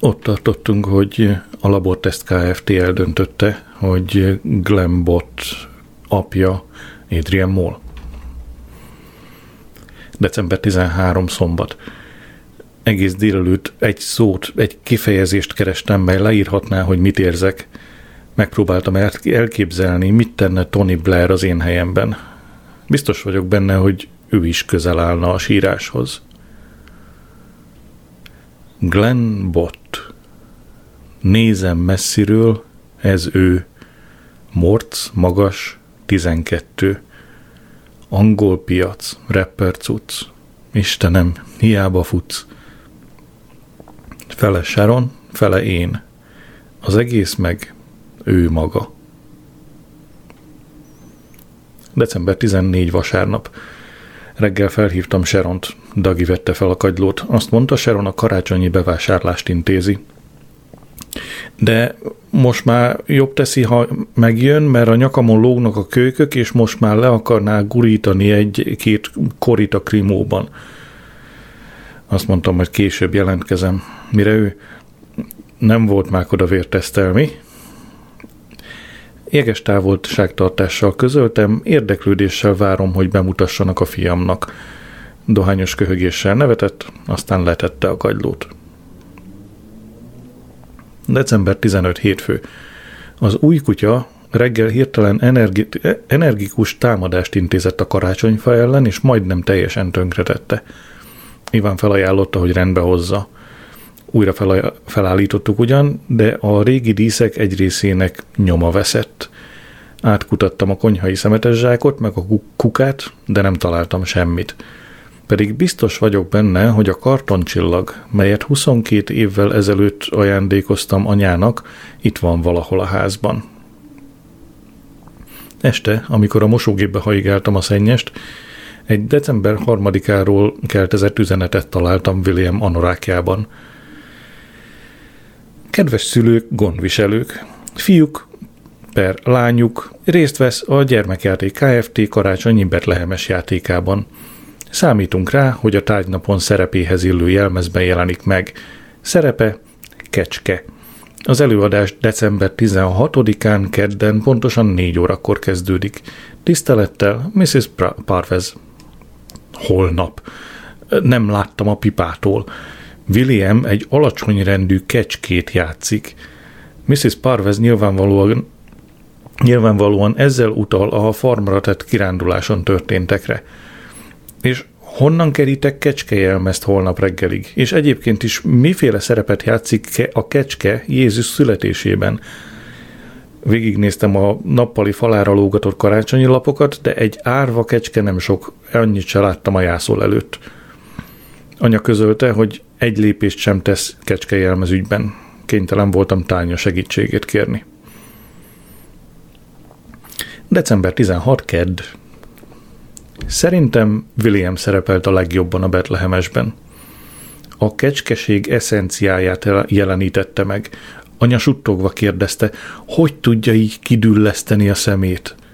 Ott tartottunk, hogy a Labortest Kft. eldöntötte, hogy Glembot apja Adrian Moll. December 13 szombat. Egész délelőtt egy szót, egy kifejezést kerestem, mely leírhatná, hogy mit érzek. Megpróbáltam elképzelni, mit tenne Tony Blair az én helyemben. Biztos vagyok benne, hogy ő is közel állna a síráshoz. Glenn Bott. Nézem messziről, ez ő. Morc, magas, 12. Angol piac, rapper cucc. Istenem, hiába futsz. Fele Sharon, fele én. Az egész meg ő maga. December 14 vasárnap. Reggel felhívtam Seront. Dagi vette fel a kagylót. Azt mondta, Sharon a karácsonyi bevásárlást intézi. De most már jobb teszi, ha megjön, mert a nyakamon lógnak a kölykök, és most már le akarná gurítani egy-két korit a krimóban. Azt mondtam, hogy később jelentkezem. Mire ő nem volt már oda vértesztelmi, Éges távolságtartással közöltem, érdeklődéssel várom, hogy bemutassanak a fiamnak. Dohányos köhögéssel nevetett, aztán letette a kagylót. December 15 hétfő. Az új kutya reggel hirtelen energi- energikus támadást intézett a karácsonyfa ellen, és majdnem teljesen tönkretette. Iván felajánlotta, hogy rendbe hozza. Újra felállítottuk ugyan, de a régi díszek egy részének nyoma veszett. Átkutattam a konyhai szemetes zsákot, meg a kukát, de nem találtam semmit. Pedig biztos vagyok benne, hogy a kartoncsillag, melyet 22 évvel ezelőtt ajándékoztam anyának, itt van valahol a házban. Este, amikor a mosógépbe haigáltam a szennyest, egy december harmadikáról keltezett üzenetet találtam William anorákjában – Kedves szülők, gondviselők, fiúk per lányuk részt vesz a Gyermekjáték Kft. karácsonyi betlehemes játékában. Számítunk rá, hogy a tárgynapon szerepéhez illő jelmezben jelenik meg. Szerepe Kecske. Az előadás december 16-án kedden pontosan 4 órakor kezdődik. Tisztelettel Mrs. Parvez. Holnap. Nem láttam a pipától. William egy alacsony rendű kecskét játszik. Mrs. Parvez nyilvánvalóan, nyilvánvalóan ezzel utal a farmra tett kiránduláson történtekre. És honnan kerítek kecskejelmezt holnap reggelig? És egyébként is miféle szerepet játszik a kecske Jézus születésében? Végignéztem a nappali falára lógatott karácsonyi lapokat, de egy árva kecske nem sok, annyit se láttam a jászol előtt. Anya közölte, hogy egy lépést sem tesz kecskejelmez ügyben. Kénytelen voltam tánya segítségét kérni. December 16. Kedd. Szerintem William szerepelt a legjobban a Betlehemesben. A kecskeség eszenciáját jelenítette meg. Anya suttogva kérdezte, hogy tudja így kidülleszteni a szemét –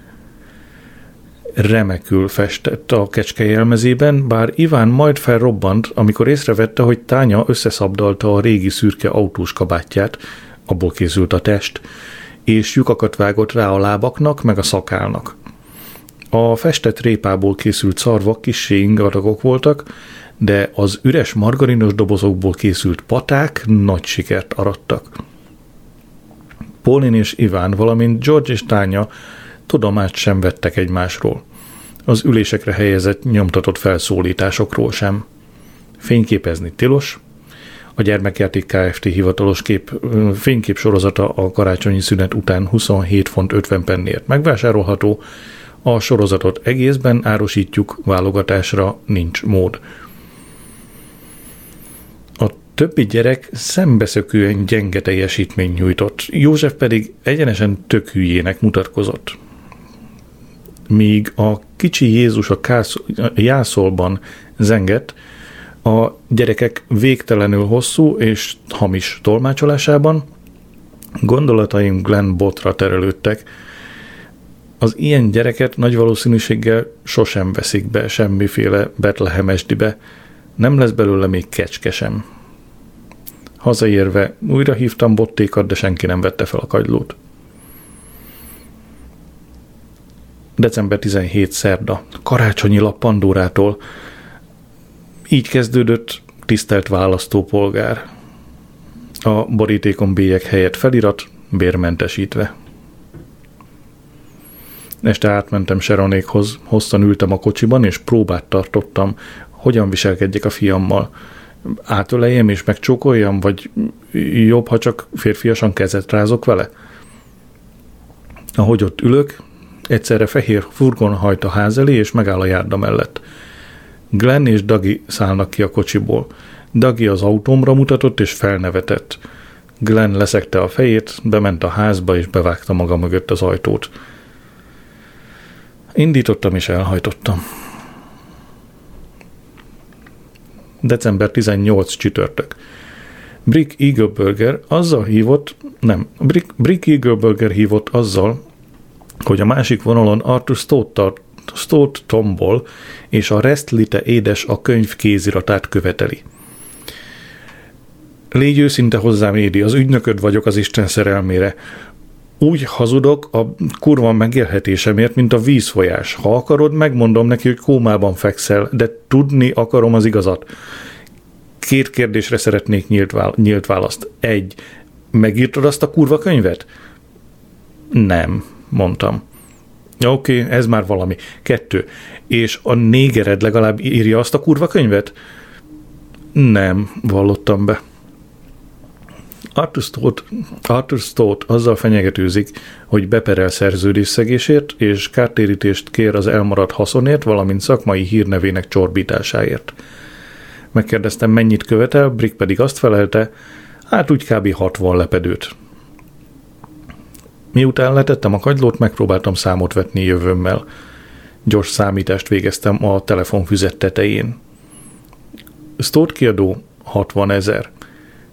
remekül festett a kecske jelmezében, bár Iván majd felrobbant, amikor észrevette, hogy Tánya összeszabdalta a régi szürke autós kabátját, abból készült a test, és lyukakat vágott rá a lábaknak, meg a szakálnak. A festett répából készült szarvak kissé ingadagok voltak, de az üres margarinos dobozokból készült paták nagy sikert arattak. Paulin és Iván, valamint George és Tánya tudomást sem vettek egymásról. Az ülésekre helyezett nyomtatott felszólításokról sem. Fényképezni tilos, a Gyermekjáték Kft. hivatalos kép, fénykép sorozata a karácsonyi szünet után 27 font 50 pennért megvásárolható, a sorozatot egészben árusítjuk, válogatásra nincs mód. A többi gyerek szembeszökően gyenge teljesítmény nyújtott, József pedig egyenesen tök mutatkozott míg a kicsi Jézus a jászolban zengett, a gyerekek végtelenül hosszú és hamis tolmácsolásában gondolataim Glenn Botra terelődtek. Az ilyen gyereket nagy valószínűséggel sosem veszik be semmiféle betlehemesdibe, nem lesz belőle még kecske sem. Hazaérve újra hívtam bottékat, de senki nem vette fel a kagylót. December 17 szerda. Karácsonyi lap Pandórától. Így kezdődött tisztelt választópolgár. A borítékon bélyek helyett felirat, bérmentesítve. Este átmentem Seronékhoz, hosszan ültem a kocsiban, és próbát tartottam, hogyan viselkedjek a fiammal. Átöleljem és megcsókoljam, vagy jobb, ha csak férfiasan kezet rázok vele? Ahogy ott ülök, egyszerre fehér furgon hajt a ház elé, és megáll a járda mellett. Glenn és Dagi szállnak ki a kocsiból. Dagi az autómra mutatott, és felnevetett. Glenn leszekte a fejét, bement a házba, és bevágta maga mögött az ajtót. Indítottam és elhajtottam. December 18 csütörtök. Brick Eagleburger azzal hívott, nem, Brick, Brick Eagleburger hívott azzal, hogy a másik vonalon Arthur Stott, Stott tombol, és a Restlite édes a könyv kéziratát követeli. Légy őszinte hozzám, Édi, az ügynököd vagyok az Isten szerelmére úgy hazudok a kurva megélhetésemért, mint a vízfolyás. Ha akarod, megmondom neki, hogy kómában fekszel, de tudni akarom az igazat. Két kérdésre szeretnék nyílt, nyílt választ. Egy, megírtad azt a kurva könyvet? Nem, mondtam. Oké, okay, ez már valami. Kettő. És a négered legalább írja azt a kurva könyvet? Nem, vallottam be. Arthur Stott, Arthur Stott azzal fenyegetőzik, hogy beperel szerződésszegésért és kártérítést kér az elmaradt haszonért, valamint szakmai hírnevének csorbításáért. Megkérdeztem, mennyit követel, Brick pedig azt felelte, hát úgy kb. 60 lepedőt. Miután letettem a kagylót, megpróbáltam számot vetni jövőmmel. Gyors számítást végeztem a telefonfüzet tetején. Stott kiadó 60 ezer.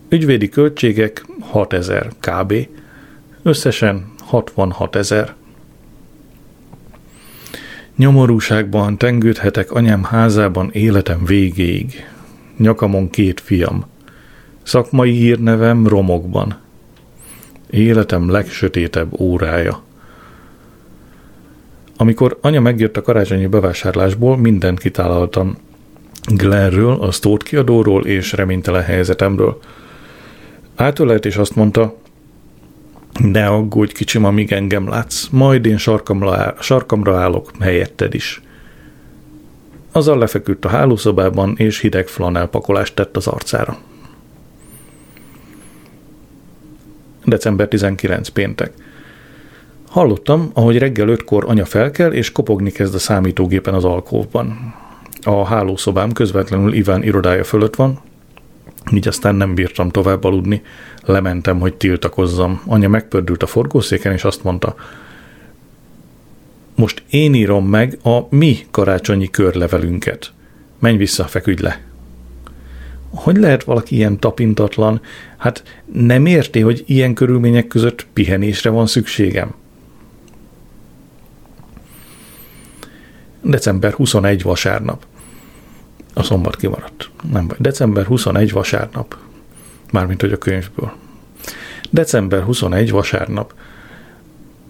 Ügyvédi költségek 6000 kb. Összesen 66 ezer. Nyomorúságban tengődhetek anyám házában életem végéig. Nyakamon két fiam. Szakmai hírnevem romokban. Életem legsötétebb órája. Amikor anya megjött a karácsonyi bevásárlásból, mindent kitálaltam Glennről, a Stott kiadóról és reménytelen helyzetemről – Átölelt és azt mondta, ne aggódj kicsim, amíg engem látsz, majd én sarkamra, sarkamra állok helyetted is. Azzal lefeküdt a hálószobában, és hideg flanelpakolást tett az arcára. December 19 péntek. Hallottam, ahogy reggel ötkor anya felkel, és kopogni kezd a számítógépen az alkóvban. A hálószobám közvetlenül Iván irodája fölött van, így aztán nem bírtam tovább aludni, lementem, hogy tiltakozzam. Anya megpördült a forgószéken, és azt mondta, most én írom meg a mi karácsonyi körlevelünket. Menj vissza, feküdj le. Hogy lehet valaki ilyen tapintatlan? Hát nem érti, hogy ilyen körülmények között pihenésre van szükségem. December 21 vasárnap. A szombat kimaradt. Nem baj. December 21 vasárnap. Mármint, hogy a könyvből. December 21 vasárnap.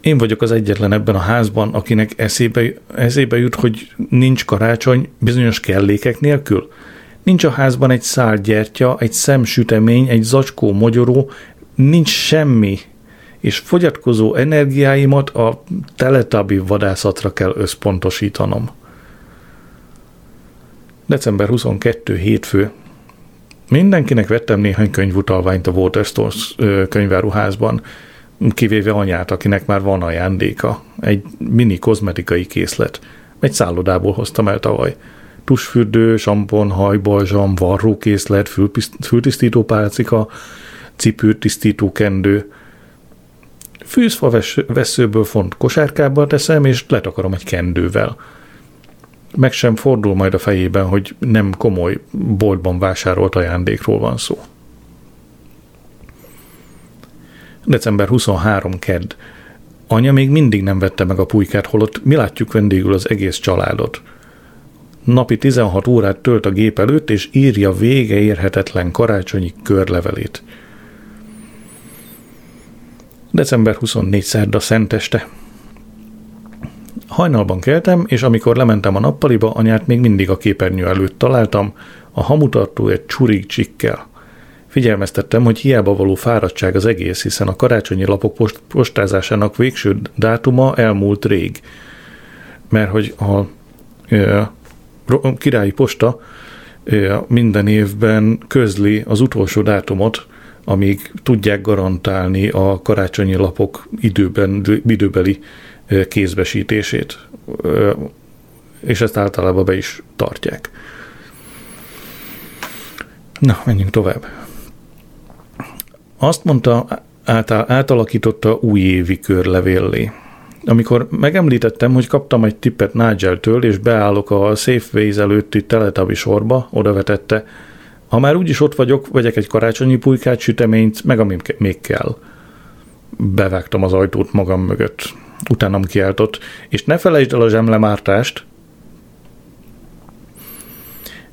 Én vagyok az egyetlen ebben a házban, akinek eszébe, eszébe jut, hogy nincs karácsony bizonyos kellékek nélkül. Nincs a házban egy szál gyertya, egy szemsütemény, egy zacskó mogyoró, nincs semmi, és fogyatkozó energiáimat a teletabi vadászatra kell összpontosítanom. December 22. hétfő. Mindenkinek vettem néhány könyvutalványt a Waterstone könyváruházban, kivéve anyát, akinek már van ajándéka. Egy mini kozmetikai készlet. Egy szállodából hoztam el tavaly. Tusfürdő, sampon, hajbalzsam, varrókészlet, fültisztító pálcika, cipőtisztító kendő. Fűzfa veszőből font kosárkába teszem, és letakarom egy kendővel meg sem fordul majd a fejében, hogy nem komoly boltban vásárolt ajándékról van szó. December 23 kedd. Anya még mindig nem vette meg a pulykát, holott mi látjuk vendégül az egész családot. Napi 16 órát tölt a gép előtt, és írja vége érhetetlen karácsonyi körlevelét. December 24 szerda szenteste. Hajnalban keltem, és amikor lementem a nappaliba, anyát még mindig a képernyő előtt találtam, a hamutartó egy csurig csikkel. Figyelmeztettem, hogy hiába való fáradtság az egész, hiszen a karácsonyi lapok post- postázásának végső dátuma elmúlt rég. Mert hogy a, királyi posta minden évben közli az utolsó dátumot, amíg tudják garantálni a karácsonyi lapok időben, időbeli kézbesítését, és ezt általában be is tartják. Na, menjünk tovább. Azt mondta, átalakította újévi körlevéllé. Amikor megemlítettem, hogy kaptam egy tippet Nigel-től, és beállok a Safeways előtti teletabi sorba, oda vetette, ha már úgyis ott vagyok, vegyek egy karácsonyi pulykát, süteményt, meg ami még kell. Bevágtam az ajtót magam mögött. Utánam kiáltott, és ne felejtsd el a zsemlemártást.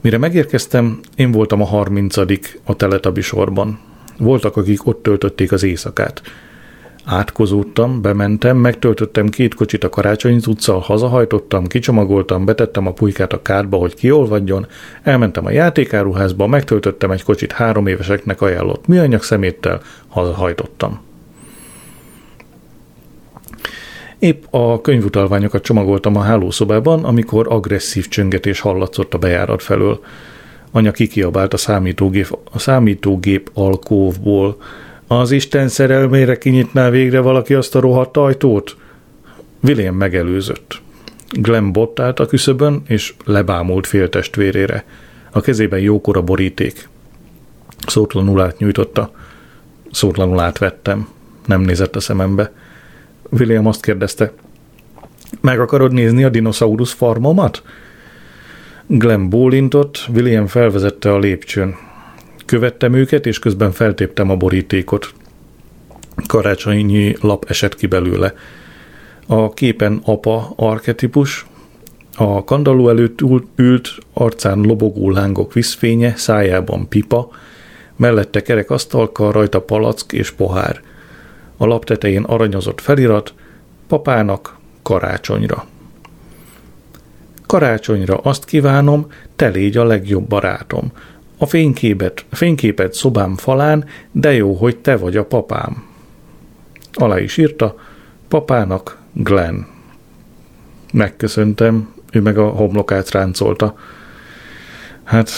Mire megérkeztem, én voltam a harmincadik a teletabi sorban. Voltak, akik ott töltötték az éjszakát. Átkozódtam, bementem, megtöltöttem két kocsit a karácsonyi utccal, hazahajtottam, kicsomagoltam, betettem a pulykát a kárba, hogy kiolvadjon, elmentem a játékáruházba, megtöltöttem egy kocsit három éveseknek ajánlott műanyag szeméttel, hazahajtottam. Épp a könyvutalványokat csomagoltam a hálószobában, amikor agresszív csöngetés hallatszott a bejárat felől. Anya kikiabált a számítógép, a számítógép alkóvból. Az Isten szerelmére kinyitná végre valaki azt a rohadt ajtót? William megelőzött. Glenn bott állt a küszöbön, és lebámult féltestvérére. A kezében jókora boríték. Szótlanul átnyújtotta. Szótlanul átvettem. Nem nézett a szemembe. William azt kérdezte, meg akarod nézni a dinoszaurusz farmomat? Glenn bólintott, William felvezette a lépcsőn. Követtem őket, és közben feltéptem a borítékot. Karácsonyi lap esett ki belőle. A képen apa arketipus, a kandalló előtt ült, arcán lobogó lángok viszfénye, szájában pipa, mellette kerek asztalka, rajta palack és pohár. A lap tetején aranyozott felirat, papának karácsonyra. Karácsonyra azt kívánom, te légy a legjobb barátom. A fényképet, fényképet szobám falán, de jó, hogy te vagy a papám. Alá is írta, papának Glenn. Megköszöntem, ő meg a homlokát ráncolta. Hát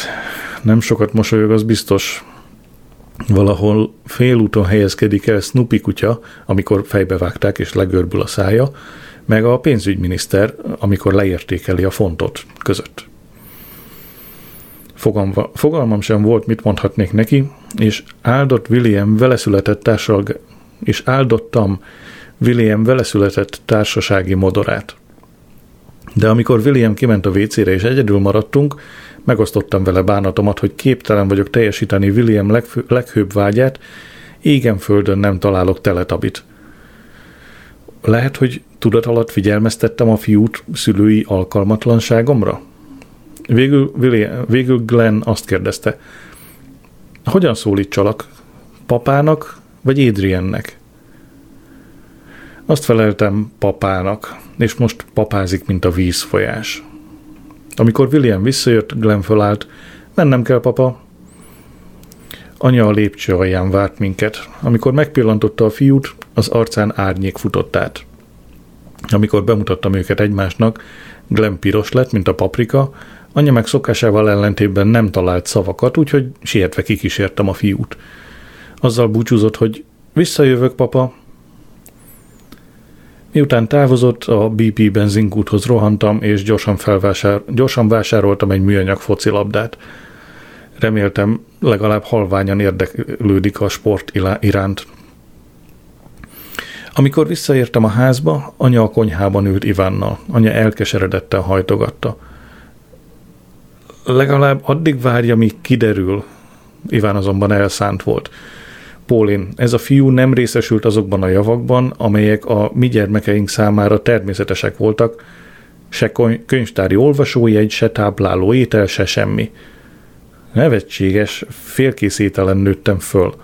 nem sokat mosolyog, az biztos. Valahol félúton helyezkedik el Snoopy kutya, amikor fejbevágták és legörbül a szája, meg a pénzügyminiszter, amikor leértékeli a fontot között. Fogalma, fogalmam sem volt, mit mondhatnék neki, és áldott William veleszületett társal, és áldottam William veleszületett társasági modorát. De amikor William kiment a WC-re és egyedül maradtunk, megosztottam vele bánatomat, hogy képtelen vagyok teljesíteni William legfő, leghőbb vágyát, égen földön nem találok teletabit. Lehet, hogy tudat alatt figyelmeztettem a fiút szülői alkalmatlanságomra? Végül, William, végül Glenn azt kérdezte, hogyan szólítsalak? Papának vagy Adriennek? Azt feleltem papának, és most papázik, mint a vízfolyás. Amikor William visszajött, Glenn fölállt, mennem kell, papa. Anya a lépcső alján várt minket. Amikor megpillantotta a fiút, az arcán árnyék futott át. Amikor bemutattam őket egymásnak, Glenn piros lett, mint a paprika, anya meg szokásával ellentétben nem talált szavakat, úgyhogy sietve kikísértem a fiút. Azzal búcsúzott, hogy visszajövök, papa, Miután távozott, a BP benzinkúthoz rohantam, és gyorsan, felvásár, gyorsan vásároltam egy műanyag focilabdát. Reméltem, legalább halványan érdeklődik a sport iránt. Amikor visszaértem a házba, anya a konyhában ült Ivánnal. Anya elkeseredetten hajtogatta. Legalább addig várja, míg kiderül. Iván azonban elszánt volt. Pólin, ez a fiú nem részesült azokban a javakban, amelyek a mi gyermekeink számára természetesek voltak, Se könyvtári olvasójegy, se tápláló étel, se semmi. Nevetséges, félkész ételen nőttem föl.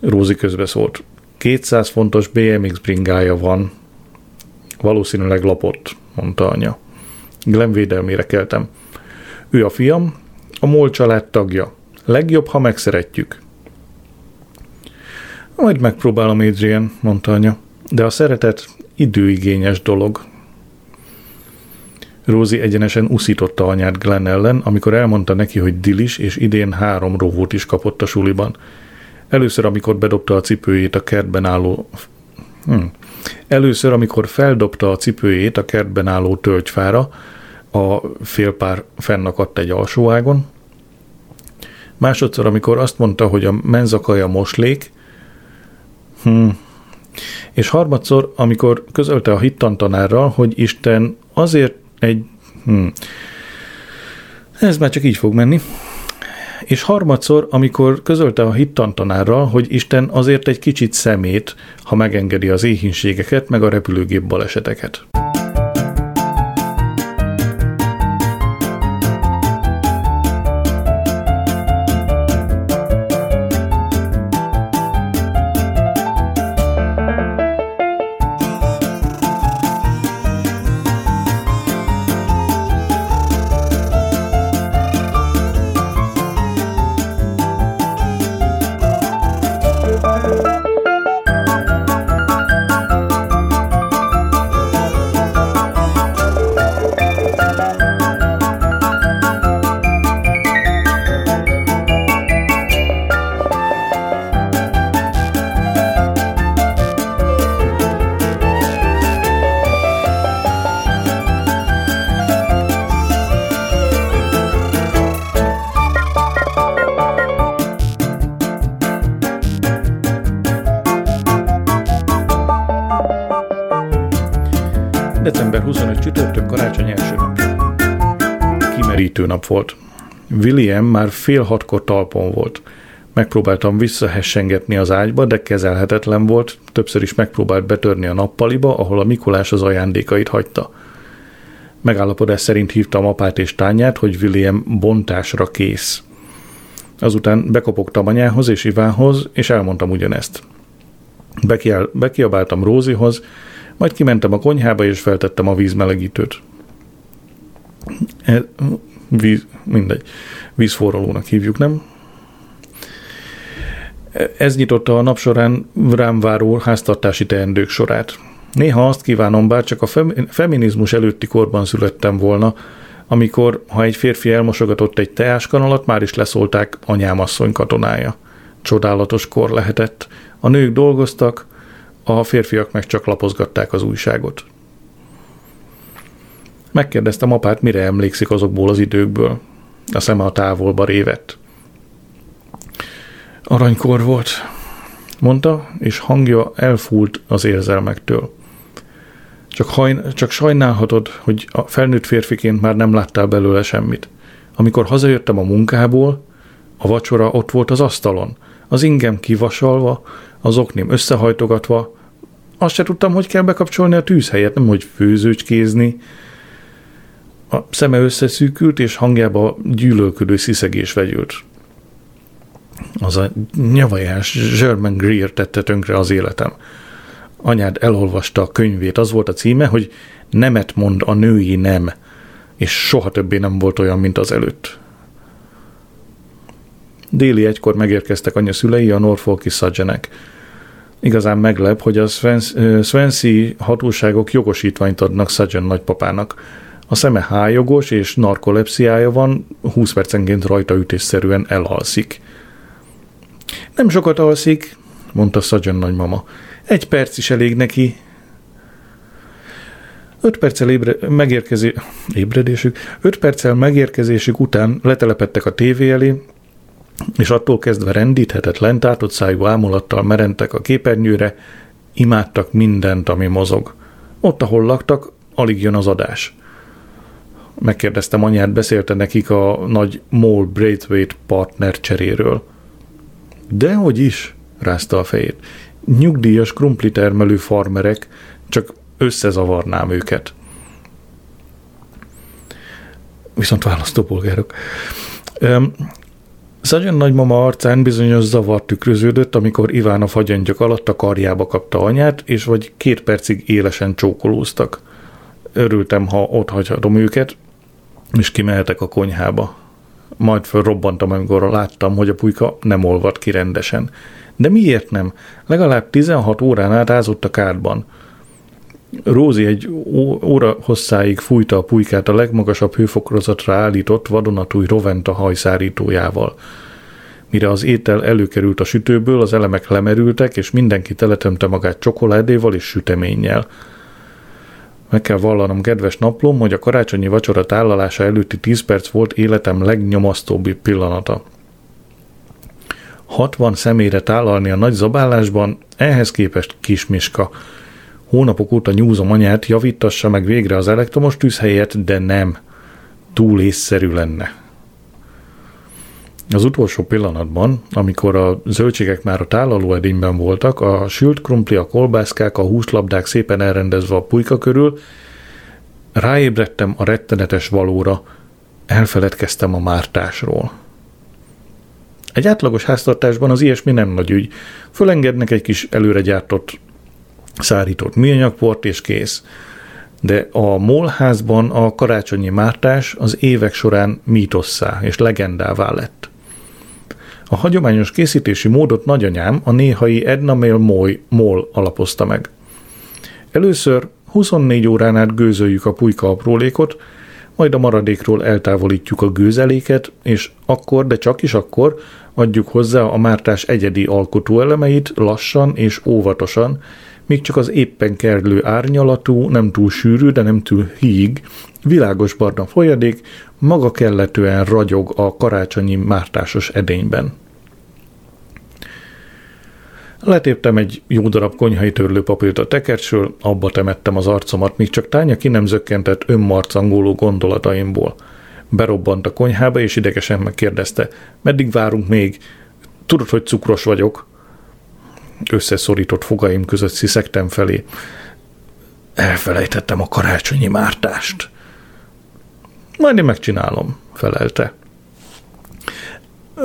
Rózi közbeszólt. 200 fontos BMX bringája van. Valószínűleg lapott, mondta anya. Glenn védelmére keltem. Ő a fiam, a MOL család tagja. Legjobb, ha megszeretjük. Majd megpróbálom, Adrian, mondta anya. De a szeretet időigényes dolog. Rózi egyenesen uszította anyát Glenn ellen, amikor elmondta neki, hogy Dilis és idén három rovót is kapott a suliban. Először, amikor bedobta a cipőjét a kertben álló... Hm. Először, amikor feldobta a cipőjét a kertben álló tölgyfára, a félpár fennakadt egy alsóágon. Másodszor, amikor azt mondta, hogy a menzakaja moslék, hm. és harmadszor, amikor közölte a hittantanárral, hogy Isten azért egy... Hm. Ez már csak így fog menni. És harmadszor, amikor közölte a hittantanárral, hogy Isten azért egy kicsit szemét, ha megengedi az éhínségeket, meg a repülőgép baleseteket. Volt. William már fél hatkor talpon volt. Megpróbáltam visszahessengetni az ágyba, de kezelhetetlen volt, többször is megpróbált betörni a nappaliba, ahol a Mikulás az ajándékait hagyta. Megállapodás szerint hívtam apát és tányát, hogy William bontásra kész. Azután bekopogtam anyához és Ivánhoz, és elmondtam ugyanezt. Bekiál, bekiabáltam Rózihoz, majd kimentem a konyhába, és feltettem a vízmelegítőt. Víz, mindegy, vízforralónak hívjuk, nem? Ez nyitotta a nap során rám váró háztartási teendők sorát. Néha azt kívánom, bár csak a feminizmus előtti korban születtem volna, amikor, ha egy férfi elmosogatott egy teáskanalat, már is leszólták anyám asszony katonája. Csodálatos kor lehetett. A nők dolgoztak, a férfiak meg csak lapozgatták az újságot. Megkérdeztem apát, mire emlékszik azokból az időkből. A szeme a távolba révett. Aranykor volt, mondta, és hangja elfúlt az érzelmektől. Csak, hajn, csak sajnálhatod, hogy a felnőtt férfiként már nem láttál belőle semmit. Amikor hazajöttem a munkából, a vacsora ott volt az asztalon, az ingem kivasalva, az oknim összehajtogatva, azt se tudtam, hogy kell bekapcsolni a tűzhelyet, nem hogy főzőcskézni. A szeme összeszűkült, és hangjába gyűlölködő sziszegés vegyült. Az a nyavajás German Greer tette tönkre az életem. Anyád elolvasta a könyvét, az volt a címe, hogy nemet mond a női nem, és soha többé nem volt olyan, mint az előtt. Déli egykor megérkeztek anya szülei, a Norfolki Szadzsenek igazán meglep, hogy a Swansea hatóságok jogosítványt adnak Sajan nagypapának. A szeme hájogos és narkolepsziája van, 20 percenként rajta ütésszerűen elalszik. Nem sokat alszik, mondta Sajan nagymama. Egy perc is elég neki. Öt perccel ébre, megérkezé, ébredésük, öt perccel megérkezésük után letelepettek a tévé elé, és attól kezdve rendíthetetlen, tátott szájú ámulattal merentek a képernyőre, imádtak mindent, ami mozog. Ott, ahol laktak, alig jön az adás. Megkérdeztem anyát, beszélte nekik a nagy Mole Braithwaite partner cseréről. Dehogy is, rázta a fejét. Nyugdíjas krumplitermelő farmerek, csak összezavarnám őket. viszont választópolgárok. Szagyon nagymama arcán bizonyos zavar tükröződött, amikor Iván a fagyantyak alatt a karjába kapta anyát, és vagy két percig élesen csókolóztak. Örültem, ha ott hagyhatom őket, és kimehetek a konyhába. Majd fölrobbantam, amikor láttam, hogy a pulyka nem olvad ki rendesen. De miért nem? Legalább 16 órán át ázott a kádban. Rózi egy óra hosszáig fújta a pulykát a legmagasabb hőfokozatra állított vadonatúj roventa hajszárítójával. Mire az étel előkerült a sütőből, az elemek lemerültek, és mindenki teletömte magát csokoládéval és süteménnyel. Meg kell vallanom, kedves naplom, hogy a karácsonyi vacsora tálalása előtti 10 perc volt életem legnyomasztóbb pillanata. 60 személyre tálalni a nagy zabálásban, ehhez képest kismiska. Hónapok óta nyúzom anyát, javítassa meg végre az elektromos tűzhelyet, de nem. Túl észszerű lenne. Az utolsó pillanatban, amikor a zöldségek már a tálaló edényben voltak, a sült krumpli, a kolbászkák, a húslabdák szépen elrendezve a pulyka körül, ráébredtem a rettenetes valóra, elfeledkeztem a mártásról. Egy átlagos háztartásban az ilyesmi nem nagy ügy. Fölengednek egy kis előre gyártott szárított műanyagport, és kész. De a molházban a karácsonyi mártás az évek során mítosszá és legendává lett. A hagyományos készítési módot nagyanyám a néhai Edna Mail Moy Mol alapozta meg. Először 24 órán át gőzöljük a pulyka aprólékot, majd a maradékról eltávolítjuk a gőzeléket, és akkor, de csak is akkor adjuk hozzá a mártás egyedi alkotóelemeit lassan és óvatosan, míg csak az éppen kerülő árnyalatú, nem túl sűrű, de nem túl híg, világos barna folyadék maga kelletően ragyog a karácsonyi mártásos edényben. Letéptem egy jó darab konyhai törlőpapírt a tekercsről, abba temettem az arcomat, míg csak tánya ki nem zökkentett önmarcangoló gondolataimból. Berobbant a konyhába, és idegesen megkérdezte, meddig várunk még? Tudod, hogy cukros vagyok? Összeszorított fogaim között sziszegtem felé. Elfelejtettem a karácsonyi mártást. Majd én megcsinálom, felelte.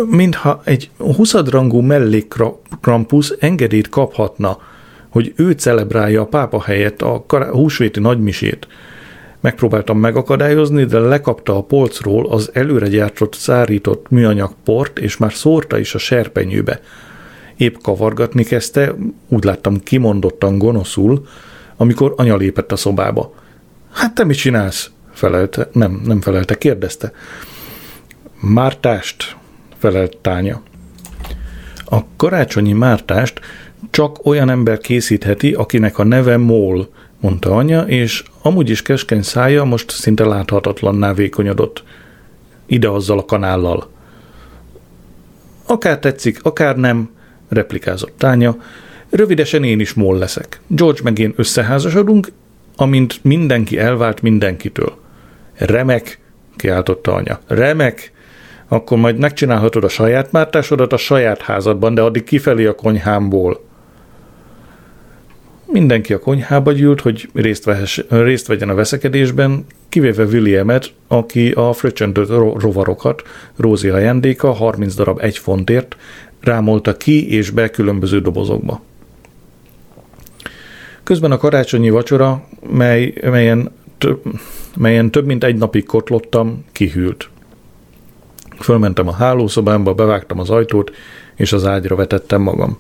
Mintha egy huszadrangú mellékkrampusz engedélyt kaphatna, hogy ő celebrálja a pápa helyett a húsvéti nagymisét. Megpróbáltam megakadályozni, de lekapta a polcról az előre gyártott, szárított műanyag port, és már szórta is a serpenyőbe. Épp kavargatni kezdte, úgy láttam kimondottan gonoszul, amikor anya lépett a szobába. Hát te mit csinálsz? Felelte, nem, nem felelte, kérdezte. Mártást, felelt tánya. A karácsonyi mártást csak olyan ember készítheti, akinek a neve Mól, mondta anya, és amúgy is keskeny szája most szinte láthatatlanná vékonyodott. Ide azzal a kanállal. Akár tetszik, akár nem, replikázott tánya, rövidesen én is mól leszek. George meg én összeházasodunk, amint mindenki elvált mindenkitől. Remek, kiáltotta anya. Remek, akkor majd megcsinálhatod a saját mártásodat a saját házadban, de addig kifelé a konyhámból. Mindenki a konyhába gyűlt, hogy részt, vehess, részt vegyen a veszekedésben, kivéve Williamet, aki a fröccsöntött rovarokat, Rózi ajándéka 30 darab egy fontért rámolta ki és be különböző dobozokba. Közben a karácsonyi vacsora, mely, melyen, több, melyen több mint egy napig kotlottam, kihűlt. Fölmentem a hálószobámba, bevágtam az ajtót, és az ágyra vetettem magam.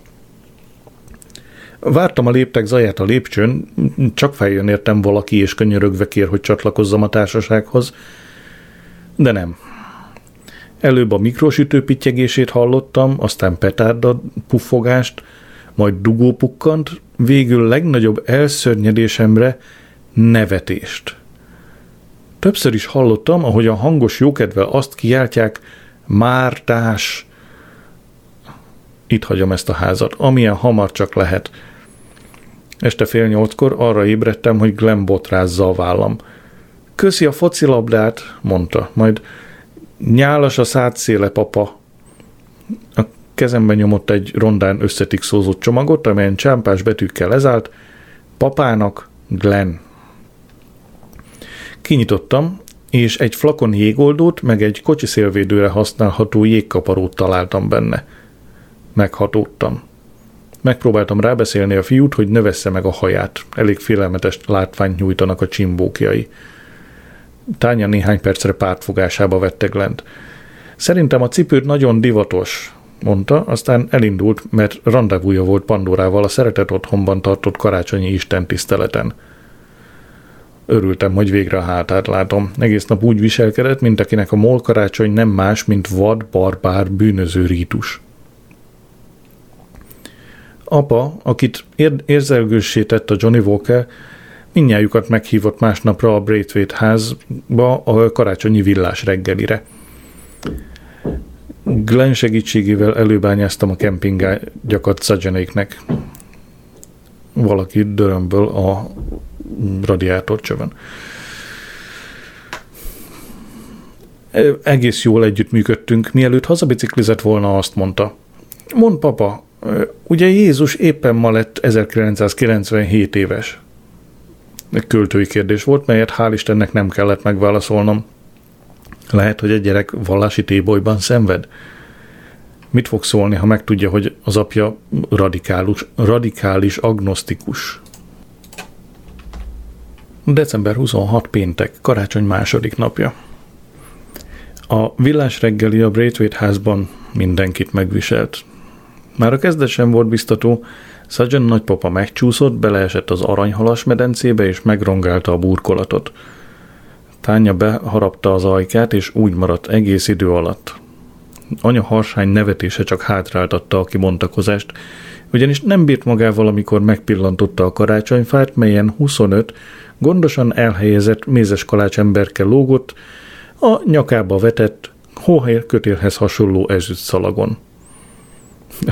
Vártam a léptek zaját a lépcsőn, csak feljön értem valaki, és könyörögve kér, hogy csatlakozzam a társasághoz, de nem. Előbb a mikrosütő pittyegését hallottam, aztán petárda puffogást, majd dugó pukkant, végül legnagyobb elszörnyedésemre nevetést. Többször is hallottam, ahogy a hangos jókedvel azt kiáltják, Mártás, itt hagyom ezt a házat, amilyen hamar csak lehet. Este fél nyolckor arra ébredtem, hogy Glenn botrázza a vállam. Köszi a focilabdát, mondta, majd nyálas a szátszéle, papa. A kezembe nyomott egy rondán összetikszózott csomagot, amelyen csámpás betűkkel lezált, papának Glenn. Kinyitottam, és egy flakon jégoldót, meg egy kocsi szélvédőre használható jégkaparót találtam benne. Meghatódtam. Megpróbáltam rábeszélni a fiút, hogy növesse meg a haját. Elég félelmetes látványt nyújtanak a csimbókjai. Tánya néhány percre pártfogásába vettek lent. Szerintem a cipőd nagyon divatos, mondta, aztán elindult, mert rendezvúja volt Pandorával a szeretet otthonban tartott karácsonyi istentiszteleten. Örültem, hogy végre a hátát látom. Egész nap úgy viselkedett, mint akinek a mol karácsony nem más, mint vad, barbár, bűnöző rítus. Apa, akit ér- érzelgőssé tett a Johnny Walker, mindnyájukat meghívott másnapra a Braithwaite házba a karácsonyi villás reggelire. Glenn segítségével előbányáztam a kempingágyakat Szadzsenéknek. Valaki dörömből a radiátorcsövön. Egész jól együttműködtünk, mielőtt hazabiciklizett volna, azt mondta. Mond papa, ugye Jézus éppen ma lett 1997 éves. Egy költői kérdés volt, melyet hál' Istennek nem kellett megválaszolnom. Lehet, hogy egy gyerek vallási tébolyban szenved? Mit fog szólni, ha megtudja, hogy az apja radikális, radikális agnosztikus? December 26 péntek, karácsony második napja. A villás reggeli a Braithwaite házban mindenkit megviselt. Már a kezdet volt biztató, Sajan nagypapa megcsúszott, beleesett az aranyhalas medencébe és megrongálta a burkolatot. Tánya beharapta az ajkát, és úgy maradt egész idő alatt. Anya harsány nevetése csak hátráltatta a kibontakozást, ugyanis nem bírt magával, amikor megpillantotta a karácsonyfát, melyen 25 gondosan elhelyezett mézes kalács emberke lógott, a nyakába vetett, hóhér kötélhez hasonló ezüst szalagon.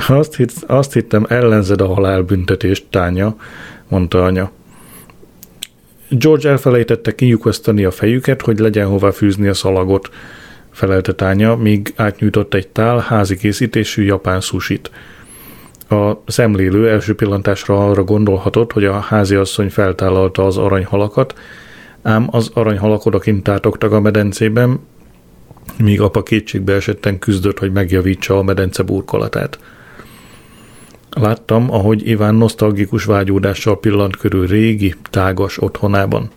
Azt, hitt, azt hittem, ellenzed a halálbüntetést, tánya, mondta anya. George elfelejtette kinyugasztani a fejüket, hogy legyen hová fűzni a szalagot, felelte tánya, míg átnyújtott egy tál házi készítésű japán susit. A szemlélő első pillantásra arra gondolhatott, hogy a háziasszony feltállalta az aranyhalakat, ám az aranyhalak odakint tátogtak a medencében, míg apa kétségbe esetten küzdött, hogy megjavítsa a medence burkolatát. Láttam, ahogy Iván nosztalgikus vágyódással pillant körül régi, tágas otthonában.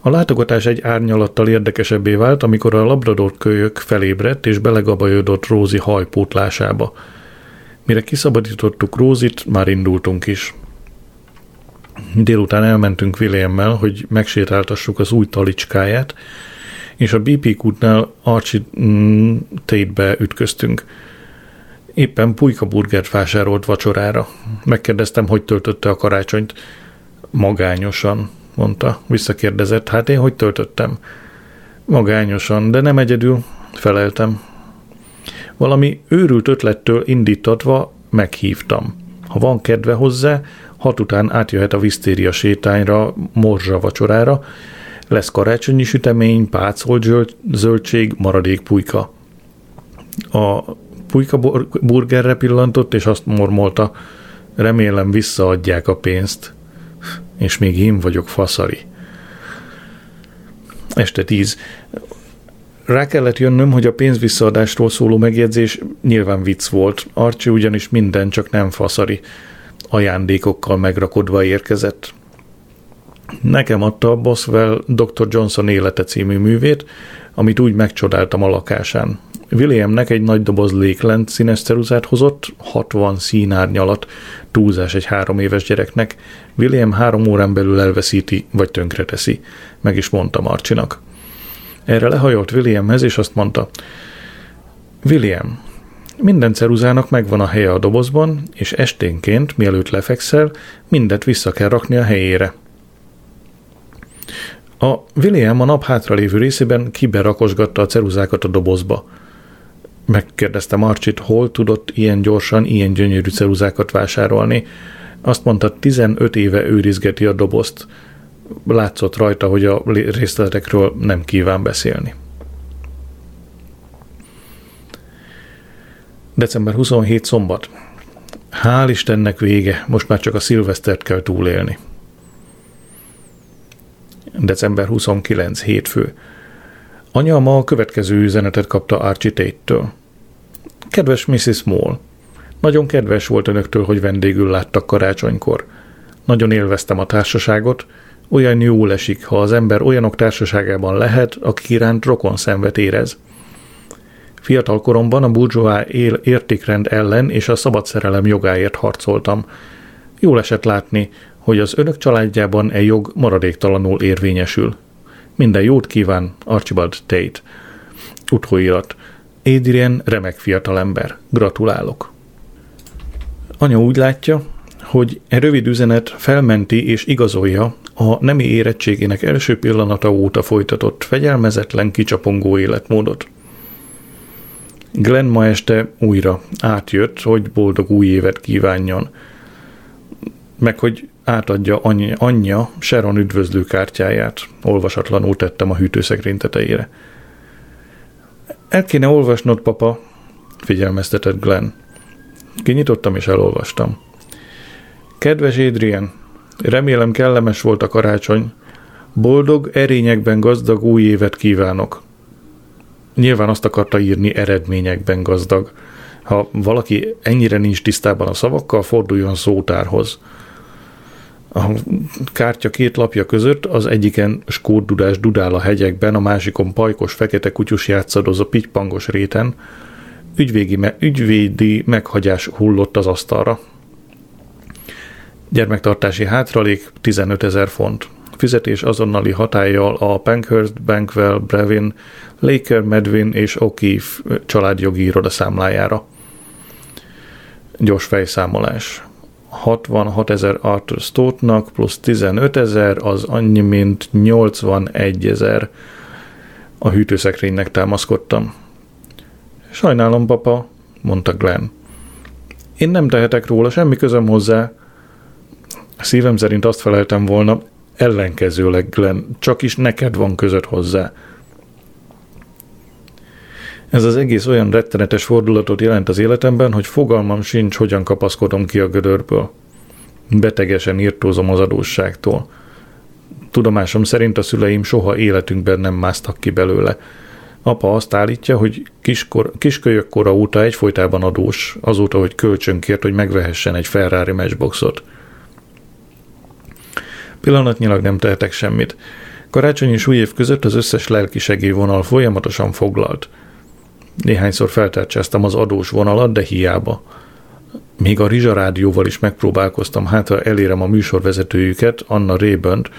A látogatás egy árnyalattal érdekesebbé vált, amikor a labrador kölyök felébredt és belegabajodott Rózi hajpótlásába. Mire kiszabadítottuk Rózit, már indultunk is. Délután elmentünk Williammel, hogy megsétáltassuk az új talicskáját, és a BP kútnál Archie mm, Tate-be ütköztünk – Éppen pulyka burgert vásárolt vacsorára. Megkérdeztem, hogy töltötte a karácsonyt. Magányosan, mondta. Visszakérdezett, hát én hogy töltöttem? Magányosan, de nem egyedül, feleltem. Valami őrült ötlettől indítatva meghívtam. Ha van kedve hozzá, hat után átjöhet a visztéria sétányra, morzsa vacsorára, lesz karácsonyi sütemény, pácolt zöldség, maradék pulyka. A pulyka burgerre pillantott, és azt mormolta, remélem visszaadják a pénzt, és még én vagyok faszari. Este tíz. Rá kellett jönnöm, hogy a pénz visszaadásról szóló megjegyzés nyilván vicc volt. Archie ugyanis minden, csak nem faszari. Ajándékokkal megrakodva érkezett. Nekem adta a Boswell Dr. Johnson élete című művét, amit úgy megcsodáltam a lakásán. Williamnek egy nagy doboz léklent színes ceruzát hozott, 60 színárnyalat, túlzás egy három éves gyereknek. William három órán belül elveszíti, vagy tönkreteszi. Meg is mondta Marcsinak. Erre lehajolt Williamhez, és azt mondta, William, minden ceruzának megvan a helye a dobozban, és esténként, mielőtt lefekszel, mindet vissza kell rakni a helyére. A William a nap hátralévő részében kiberakosgatta a ceruzákat a dobozba. Megkérdeztem Arcsit, hol tudott ilyen gyorsan, ilyen gyönyörű ceruzákat vásárolni. Azt mondta, 15 éve őrizgeti a dobozt. Látszott rajta, hogy a részletekről nem kíván beszélni. December 27 szombat. Hál' Istennek vége, most már csak a szilvesztert kell túlélni. December 29. hétfő. Anya ma a következő üzenetet kapta Archie Tate-től. Kedves Mrs. Moll, nagyon kedves volt önöktől, hogy vendégül láttak karácsonykor. Nagyon élveztem a társaságot, olyan jól esik, ha az ember olyanok társaságában lehet, akik iránt rokon szenvet érez. Fiatal koromban a burzsóá értékrend ellen és a szabad szerelem jogáért harcoltam. Jól esett látni, hogy az önök családjában e jog maradéktalanul érvényesül. Minden jót kíván, Archibald Tate. Utóirat. Adrian remek fiatalember. Gratulálok. Anya úgy látja, hogy e rövid üzenet felmenti és igazolja a nemi érettségének első pillanata óta folytatott fegyelmezetlen kicsapongó életmódot. Glenn ma este újra átjött, hogy boldog új évet kívánjon, meg hogy átadja anyja, anyja Sharon üdvözlőkártyáját. Olvasatlanul tettem a hűtőszekrény tetejére. El kéne olvasnod, papa, figyelmeztetett Glenn. Kinyitottam és elolvastam. Kedves Adrian, remélem kellemes volt a karácsony. Boldog, erényekben gazdag új évet kívánok. Nyilván azt akarta írni eredményekben gazdag. Ha valaki ennyire nincs tisztában a szavakkal, forduljon szótárhoz. A kártya két lapja között az egyiken skórdudás dudál a hegyekben, a másikon pajkos fekete kutyus játszadoz a pitypangos réten, ügyvégi me- ügyvédi meghagyás hullott az asztalra. Gyermektartási hátralék 15 ezer font. Fizetés azonnali hatállyal a Pankhurst, Bankwell, Brevin, Laker, Medvin és O'Keefe családjogi iroda számlájára. Gyors fejszámolás. 66 ezer Arthur Stoutnak plusz 15 ezer az annyi, mint 81 ezer. A hűtőszekrénynek támaszkodtam. Sajnálom, papa, mondta Glenn. Én nem tehetek róla, semmi közöm hozzá. Szívem szerint azt feleltem volna, ellenkezőleg, Glenn, csak is neked van között hozzá. Ez az egész olyan rettenetes fordulatot jelent az életemben, hogy fogalmam sincs, hogyan kapaszkodom ki a gödörből. Betegesen írtózom az adósságtól. Tudomásom szerint a szüleim soha életünkben nem másztak ki belőle. Apa azt állítja, hogy kiskor, kiskölyök kora óta egyfolytában adós, azóta, hogy kölcsönkért, hogy megvehessen egy Ferrari matchboxot. Pillanatnyilag nem tehetek semmit. Karácsony és új év között az összes lelki segélyvonal folyamatosan foglalt. Néhányszor feltárcsáztam az adós vonalat, de hiába. Még a Rizsa rádióval is megpróbálkoztam, hát ha elérem a műsorvezetőjüket, Anna Rébönt,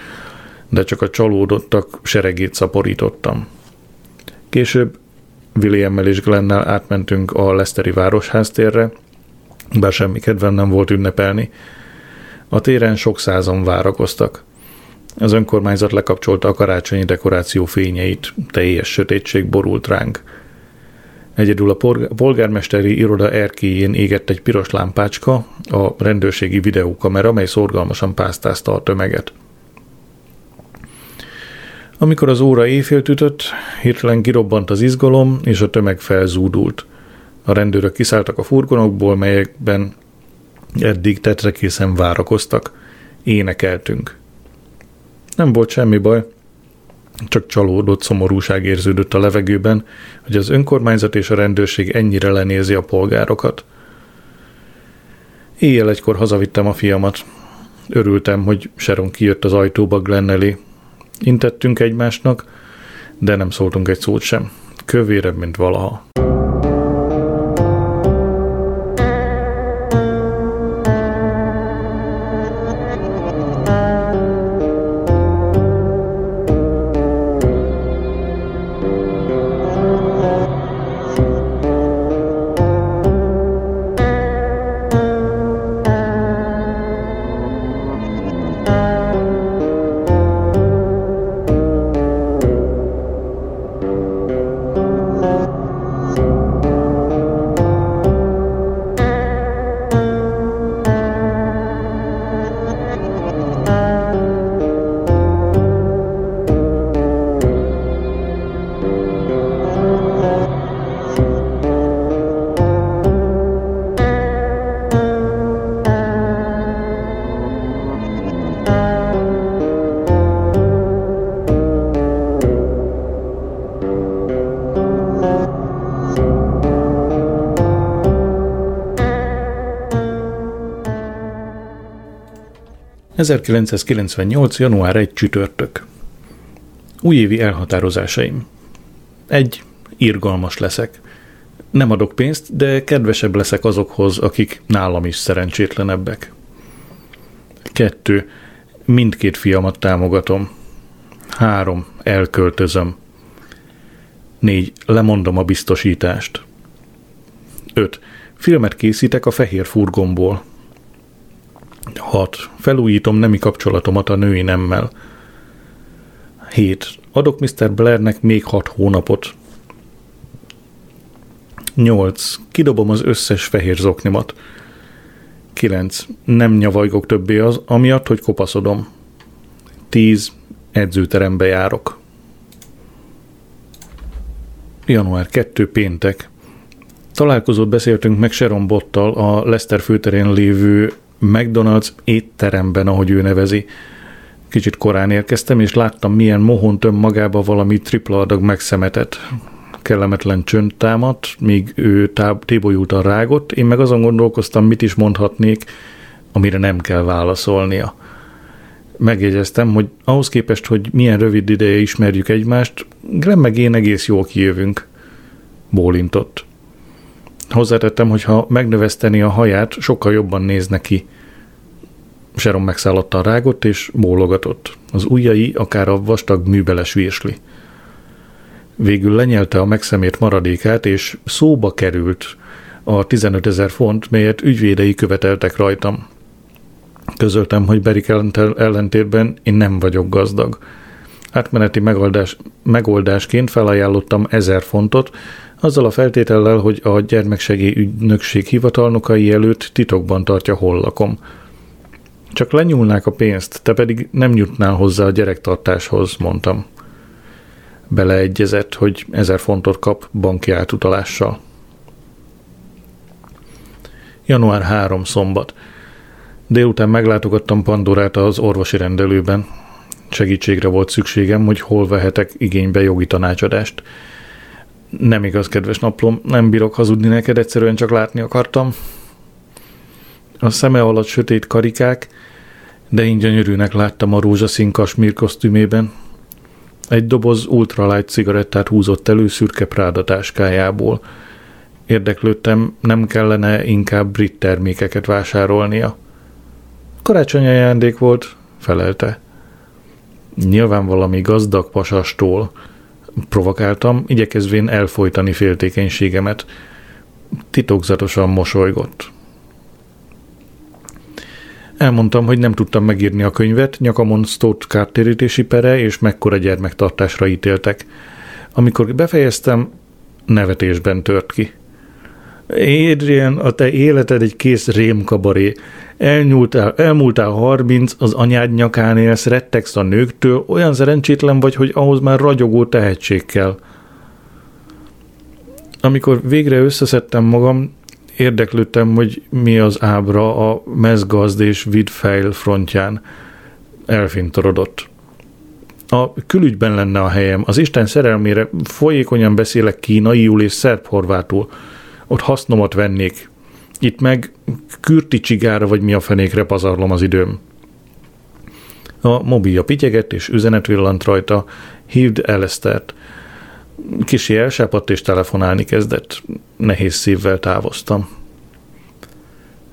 de csak a csalódottak seregét szaporítottam. Később Williammel és Glennel átmentünk a Leszteri Városháztérre, bár semmi kedvem nem volt ünnepelni. A téren sok százan várakoztak. Az önkormányzat lekapcsolta a karácsonyi dekoráció fényeit, teljes sötétség borult ránk. Egyedül a polgármesteri iroda erkéjén égett egy piros lámpácska, a rendőrségi videókamera, mely szorgalmasan pásztázta a tömeget. Amikor az óra éjfélt ütött, hirtelen kirobbant az izgalom, és a tömeg felzúdult. A rendőrök kiszálltak a furgonokból, melyekben eddig tetrekészen várakoztak. Énekeltünk. Nem volt semmi baj, csak csalódott szomorúság érződött a levegőben, hogy az önkormányzat és a rendőrség ennyire lenézi a polgárokat. Éjjel egykor hazavittem a fiamat. Örültem, hogy Sharon kijött az ajtóba Glenn elé. Intettünk egymásnak, de nem szóltunk egy szót sem. Kövérebb, mint valaha. 1998. január 1 csütörtök. Újévi elhatározásaim. Egy, irgalmas leszek. Nem adok pénzt, de kedvesebb leszek azokhoz, akik nálam is szerencsétlenebbek. Kettő, mindkét fiamat támogatom. Három, elköltözöm. Négy, lemondom a biztosítást. Öt, filmet készítek a fehér furgomból. 6. Felújítom nemi kapcsolatomat a női nemmel. 7. Adok Mr. Blairnek még 6 hónapot. 8. Kidobom az összes fehér zoknimat. 9. Nem nyavajgok többé az, amiatt, hogy kopaszodom. 10. Edzőterembe járok. Január 2. péntek. Találkozót beszéltünk meg Sharon Bottal a Lester főterén lévő McDonald's étteremben, ahogy ő nevezi. Kicsit korán érkeztem, és láttam, milyen mohon töm magába valami tripla adag megszemetett. Kellemetlen csönd támadt, míg ő táb- tébolyultan rágott, én meg azon gondolkoztam, mit is mondhatnék, amire nem kell válaszolnia. Megjegyeztem, hogy ahhoz képest, hogy milyen rövid ideje ismerjük egymást, Glenn meg én egész jól kijövünk. Bólintott. Hozzátettem, hogy ha megnöveszteni a haját, sokkal jobban néz neki. Sharon megszállotta a rágot, és bólogatott. Az ujjai akár a vastag műbeles virsli. Végül lenyelte a megszemét maradékát, és szóba került a 15 ezer font, melyet ügyvédei követeltek rajtam. Közöltem, hogy Berik ellentétben én nem vagyok gazdag. Átmeneti megoldás, megoldásként felajánlottam ezer fontot, azzal a feltétellel, hogy a gyermeksegély ügynökség hivatalnokai előtt titokban tartja hol lakom. Csak lenyúlnák a pénzt, te pedig nem jutnál hozzá a gyerektartáshoz, mondtam. Beleegyezett, hogy ezer fontot kap banki átutalással. Január 3. szombat. Délután meglátogattam Pandorát az orvosi rendelőben. Segítségre volt szükségem, hogy hol vehetek igénybe jogi tanácsadást. Nem igaz, kedves naplom, nem bírok hazudni neked, egyszerűen csak látni akartam. A szeme alatt sötét karikák, de én gyönyörűnek láttam a rózsaszín kasmír kosztümében. Egy doboz ultralight cigarettát húzott elő szürke Práda táskájából. Érdeklődtem, nem kellene inkább brit termékeket vásárolnia. Karácsony ajándék volt, felelte. Nyilván valami gazdag pasastól, provokáltam, igyekezvén elfolytani féltékenységemet. Titokzatosan mosolygott. Elmondtam, hogy nem tudtam megírni a könyvet, nyakamon Stott kártérítési pere és mekkora gyermektartásra ítéltek. Amikor befejeztem, nevetésben tört ki. Adrian, a te életed egy kész rémkabaré. Elnyúltál, elmúltál harminc, az anyád nyakán élsz, rettegsz a nőktől, olyan szerencsétlen vagy, hogy ahhoz már ragyogó tehetség kell. Amikor végre összeszedtem magam, érdeklődtem, hogy mi az ábra a mezgazd és vidfejl frontján. Elfintorodott. A külügyben lenne a helyem. Az Isten szerelmére folyékonyan beszélek kínaiul és szerb-horvátul. Ott hasznomat vennék. Itt meg kürti csigára vagy mi a fenékre pazarlom az időm. A mobilja pityegett, és üzenet villant rajta. Hívd Elesztert. Kisi elsápadt, és telefonálni kezdett. Nehéz szívvel távoztam.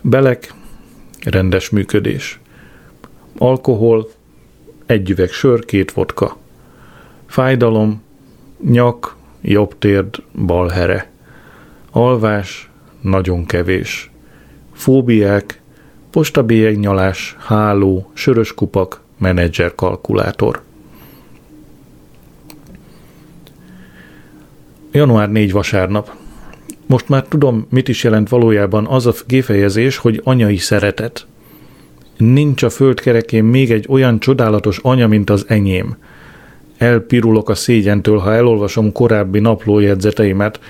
Belek, rendes működés. Alkohol, egy üveg sör, két vodka. Fájdalom, nyak, jobb térd, bal here. Alvás, nagyon kevés. Fóbiák, postabélyeg nyalás, háló, sörös kupak, menedzser kalkulátor. Január 4 vasárnap. Most már tudom, mit is jelent valójában az a kifejezés, hogy anyai szeretet. Nincs a földkerekén még egy olyan csodálatos anya, mint az enyém. Elpirulok a szégyentől, ha elolvasom korábbi naplójegyzeteimet,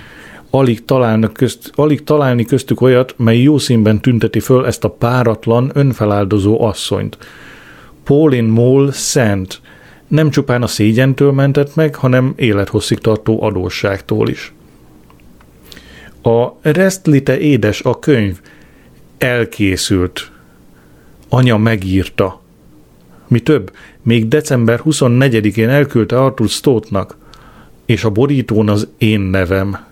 alig, találnak közt, alig találni köztük olyat, mely jó színben tünteti föl ezt a páratlan, önfeláldozó asszonyt. Pauline Moll szent, nem csupán a szégyentől mentett meg, hanem élethosszig tartó adósságtól is. A Restlite édes a könyv elkészült. Anya megírta. Mi több, még december 24-én elküldte Arthur Stótnak, és a borítón az én nevem.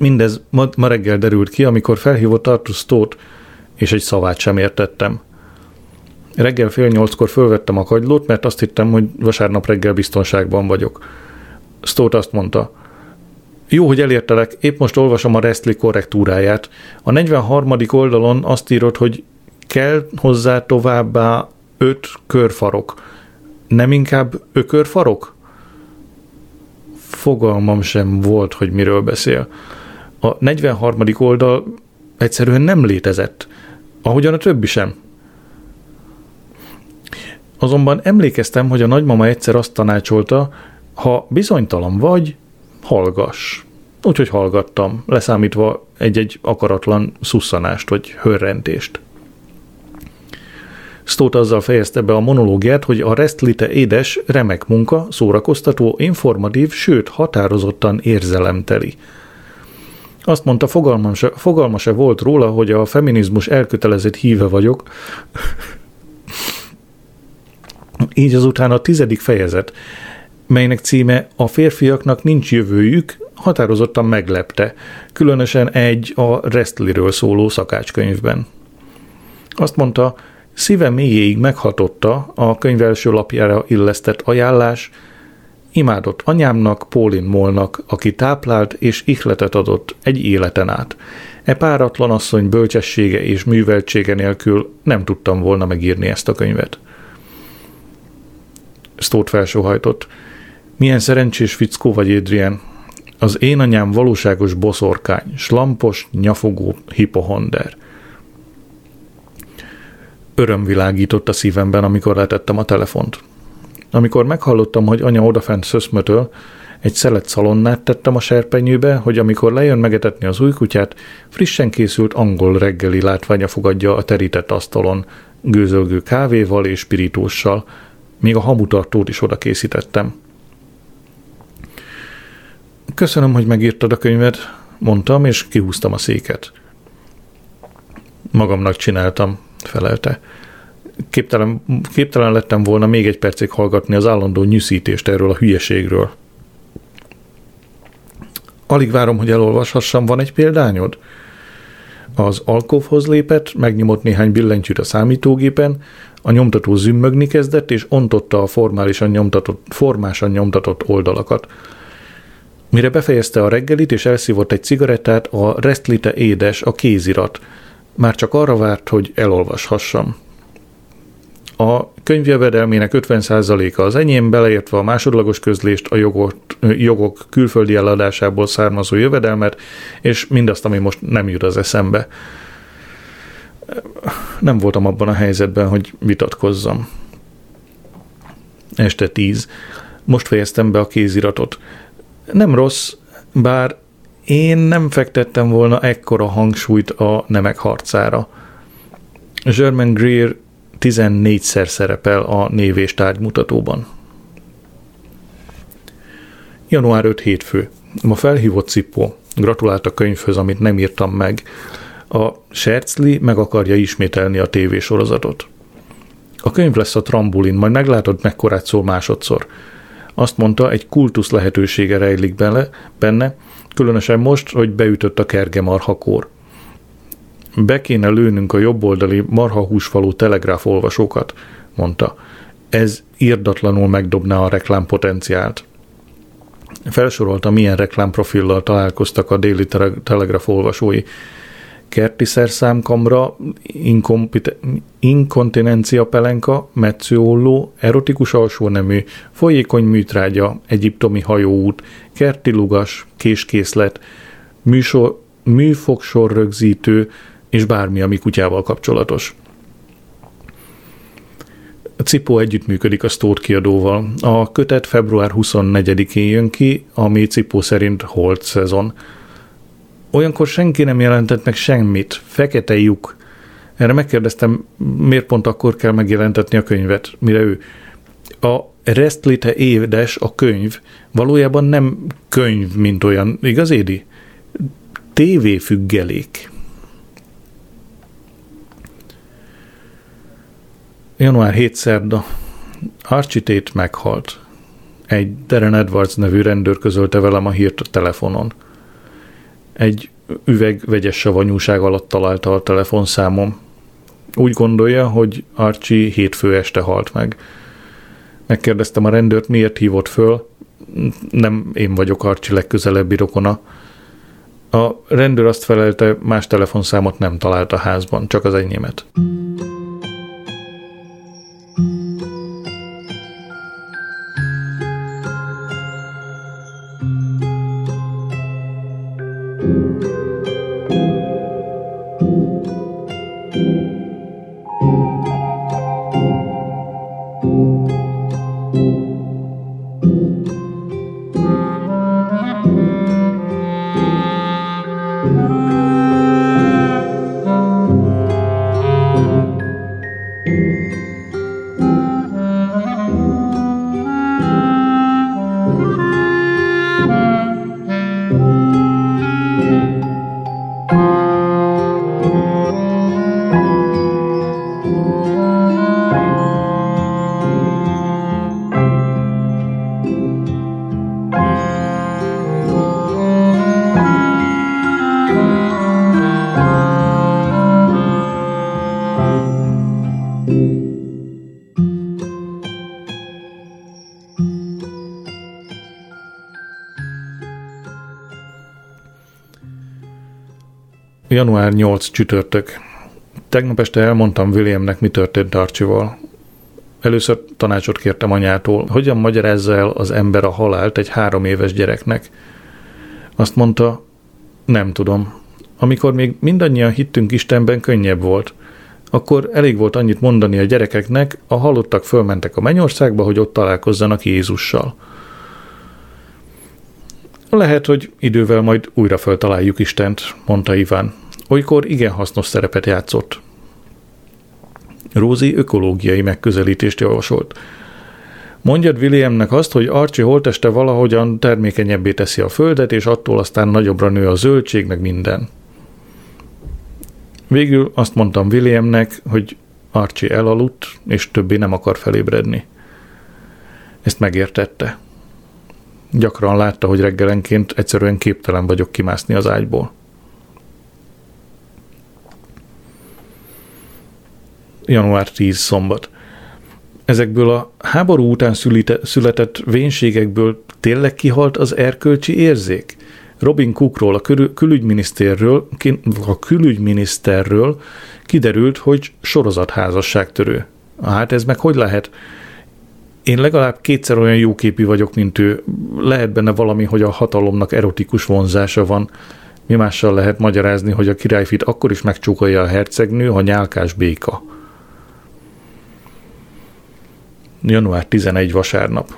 Mindez ma, ma reggel derült ki, amikor felhívott Arthur Stót, és egy szavát sem értettem. Reggel fél nyolckor fölvettem a kagylót, mert azt hittem, hogy vasárnap reggel biztonságban vagyok. Stót azt mondta, jó, hogy elértelek, épp most olvasom a Restli korrektúráját. A 43. oldalon azt írod, hogy kell hozzá továbbá öt körfarok. Nem inkább ökörfarok? Fogalmam sem volt, hogy miről beszél. A 43. oldal egyszerűen nem létezett, ahogyan a többi sem. Azonban emlékeztem, hogy a nagymama egyszer azt tanácsolta, ha bizonytalan vagy, hallgass. Úgyhogy hallgattam, leszámítva egy-egy akaratlan szusszanást vagy hörrentést. Stót azzal fejezte be a monológiát, hogy a Restlite édes, remek munka, szórakoztató, informatív, sőt határozottan érzelemteli. Azt mondta, fogalma se, fogalma se volt róla, hogy a feminizmus elkötelezett híve vagyok. Így azután a tizedik fejezet, melynek címe A férfiaknak nincs jövőjük, határozottan meglepte, különösen egy a Restliről szóló szakácskönyvben. Azt mondta, szíve mélyéig meghatotta a könyv első lapjára illesztett ajánlás, imádott anyámnak, Pólin Molnak, aki táplált és ihletet adott egy életen át. E páratlan asszony bölcsessége és műveltsége nélkül nem tudtam volna megírni ezt a könyvet. Stót felsóhajtott. Milyen szerencsés fickó vagy, Adrian. Az én anyám valóságos boszorkány, slampos, nyafogó hipohonder. Öröm világított a szívemben, amikor letettem a telefont. Amikor meghallottam, hogy anya odafent szöszmötöl, egy szelet szalonnát tettem a serpenyőbe, hogy amikor lejön megetetni az új kutyát, frissen készült angol reggeli látványa fogadja a terített asztalon, gőzölgő kávéval és spirítóssal, még a hamutartót is oda készítettem. Köszönöm, hogy megírtad a könyvet, mondtam, és kihúztam a széket. Magamnak csináltam, felelte. Képtelen, képtelen lettem volna még egy percig hallgatni az állandó nyűszítést erről a hülyeségről. Alig várom, hogy elolvashassam, van egy példányod? Az alkovhoz lépett, megnyomott néhány billentyűt a számítógépen, a nyomtató zümmögni kezdett, és ontotta a formálisan nyomtatott, formásan nyomtatott oldalakat. Mire befejezte a reggelit és elszívott egy cigarettát, a Restlite édes, a kézirat. Már csak arra várt, hogy elolvashassam. A könyv jövedelmének 50%-a az enyém, beleértve a másodlagos közlést, a jogot, jogok külföldi eladásából származó jövedelmet, és mindazt, ami most nem jut az eszembe. Nem voltam abban a helyzetben, hogy vitatkozzam. Este tíz. Most fejeztem be a kéziratot. Nem rossz, bár én nem fektettem volna ekkora hangsúlyt a nemek harcára. German Greer 14-szer szerepel a név és tárgymutatóban. Január 5 hétfő. Ma felhívott Cipó. Gratulált a könyvhöz, amit nem írtam meg. A Sercli meg akarja ismételni a tévésorozatot. A könyv lesz a trambulin, majd meglátod, mekkorát szól másodszor. Azt mondta, egy kultusz lehetősége rejlik bele, benne, különösen most, hogy beütött a kerge marhakór. Be kéne lőnünk a jobboldali marhahúsfalú telegráf olvasókat, mondta. Ez írdatlanul megdobná a reklámpotenciált. Felsorolta, milyen reklámprofillal találkoztak a déli telegraf olvasói kerti szerszámkamra, inkontinencia pelenka, metszőolló, erotikus alsónemű, folyékony műtrágya, egyiptomi hajóút, kerti lugas, késkészlet, műsor, műfogsor rögzítő, és bármi, ami kutyával kapcsolatos. Cipó együttműködik a Stót kiadóval. A kötet február 24-én jön ki, ami Cipó szerint holt szezon. Olyankor senki nem jelentett meg semmit. Fekete lyuk. Erre megkérdeztem, miért pont akkor kell megjelentetni a könyvet, mire ő. A Restlite édes, a könyv, valójában nem könyv, mint olyan, igaz, Édi? függelék. Január 7 szerda. Archie Tate meghalt. Egy Darren Edwards nevű rendőr közölte velem a hírt a telefonon. Egy üveg vegyes savanyúság alatt találta a telefonszámom. Úgy gondolja, hogy Archie hétfő este halt meg. Megkérdeztem a rendőrt, miért hívott föl. Nem én vagyok Archie legközelebbi rokona. A rendőr azt felelte, más telefonszámot nem talált a házban, csak az enyémet. Január 8 csütörtök. Tegnap este elmondtam Williamnek, mi történt Archival. Először tanácsot kértem anyától, hogyan magyarázza el az ember a halált egy három éves gyereknek. Azt mondta, nem tudom. Amikor még mindannyian hittünk Istenben, könnyebb volt. Akkor elég volt annyit mondani a gyerekeknek, a halottak fölmentek a mennyországba, hogy ott találkozzanak Jézussal. Lehet, hogy idővel majd újra föltaláljuk Istent, mondta Iván olykor igen hasznos szerepet játszott. Rózi ökológiai megközelítést javasolt. Mondjad Williamnek azt, hogy Archie holteste valahogyan termékenyebbé teszi a földet, és attól aztán nagyobbra nő a zöldség, meg minden. Végül azt mondtam Williamnek, hogy Archie elaludt, és többé nem akar felébredni. Ezt megértette. Gyakran látta, hogy reggelenként egyszerűen képtelen vagyok kimászni az ágyból. Január 10 szombat. Ezekből a háború után született vénségekből tényleg kihalt az erkölcsi érzék? Robin Cookról, a külügyminiszterről, a külügyminiszterről kiderült, hogy sorozatházasságtörő. Hát ez meg hogy lehet? Én legalább kétszer olyan jóképű vagyok, mint ő. Lehet benne valami, hogy a hatalomnak erotikus vonzása van. Mi mással lehet magyarázni, hogy a királyfit akkor is megcsókolja a hercegnő, ha nyálkás béka. Január 11 vasárnap.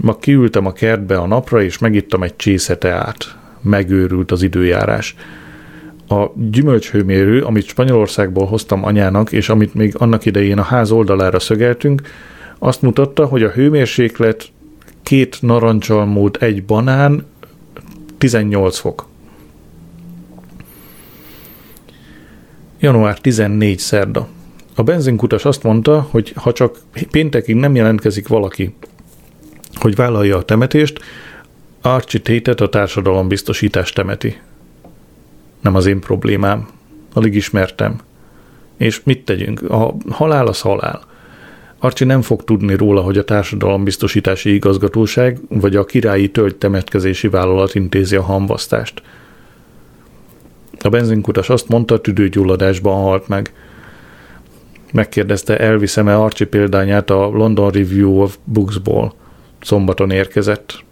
Ma kiültem a kertbe a napra, és megittam egy csésze teát. Megőrült az időjárás. A gyümölcshőmérő, amit Spanyolországból hoztam anyának, és amit még annak idején a ház oldalára szögeltünk, azt mutatta, hogy a hőmérséklet két narancsalmód, egy banán, 18 fok. Január 14 szerda. A benzinkutas azt mondta, hogy ha csak péntekig nem jelentkezik valaki, hogy vállalja a temetést, Archie Tétet a társadalombiztosítás temeti. Nem az én problémám. Alig ismertem. És mit tegyünk? A halál az halál. Archie nem fog tudni róla, hogy a társadalombiztosítási igazgatóság vagy a királyi tölgy temetkezési vállalat intézi a hamvasztást. A benzinkutas azt mondta, tüdőgyulladásban halt meg – megkérdezte, elviszem-e Archie példányát a London Review of Booksból. Szombaton érkezett.